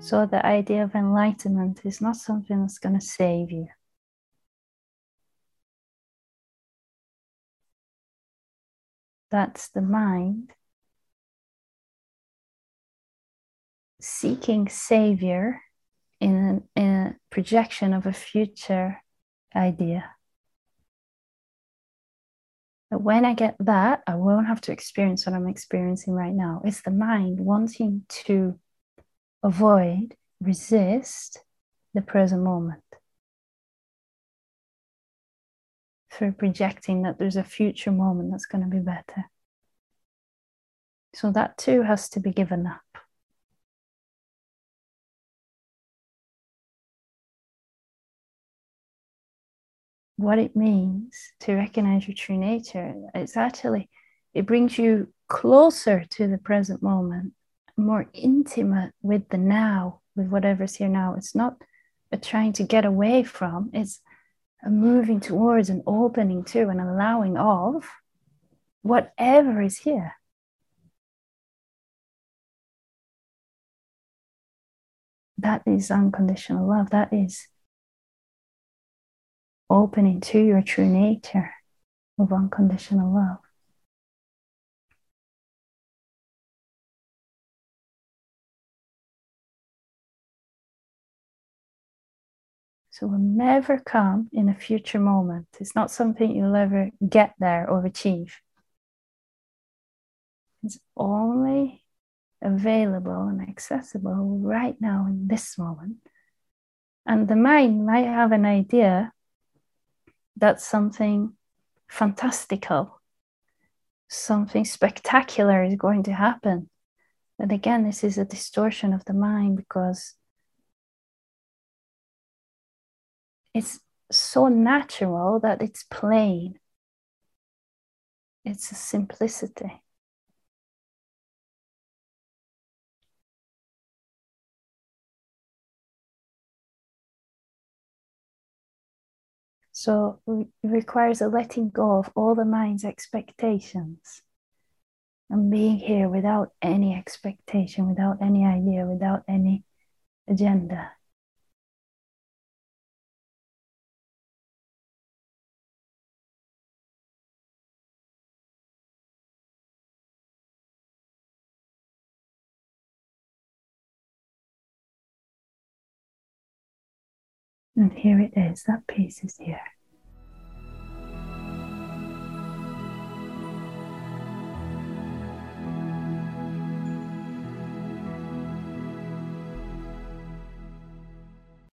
So the idea of enlightenment is not something that's going to save you. That's the mind seeking savior in, in a projection of a future idea. But when I get that, I won't have to experience what I'm experiencing right now. It's the mind wanting to avoid, resist the present moment. Through projecting that there's a future moment that's going to be better. So that too has to be given up. what it means to recognize your true nature. It's actually, it brings you closer to the present moment, more intimate with the now, with whatever's here now. It's not a trying to get away from, it's a moving towards and opening to and allowing of whatever is here. That is unconditional love. That is opening to your true nature of unconditional love. So will never come in a future moment. It's not something you'll ever get there or achieve. It's only available and accessible right now in this moment. And the mind might have an idea that something fantastical, something spectacular is going to happen. But again, this is a distortion of the mind because it's so natural that it's plain. It's a simplicity. So it requires a letting go of all the mind's expectations and being here without any expectation, without any idea, without any agenda. And here it is, that peace is here.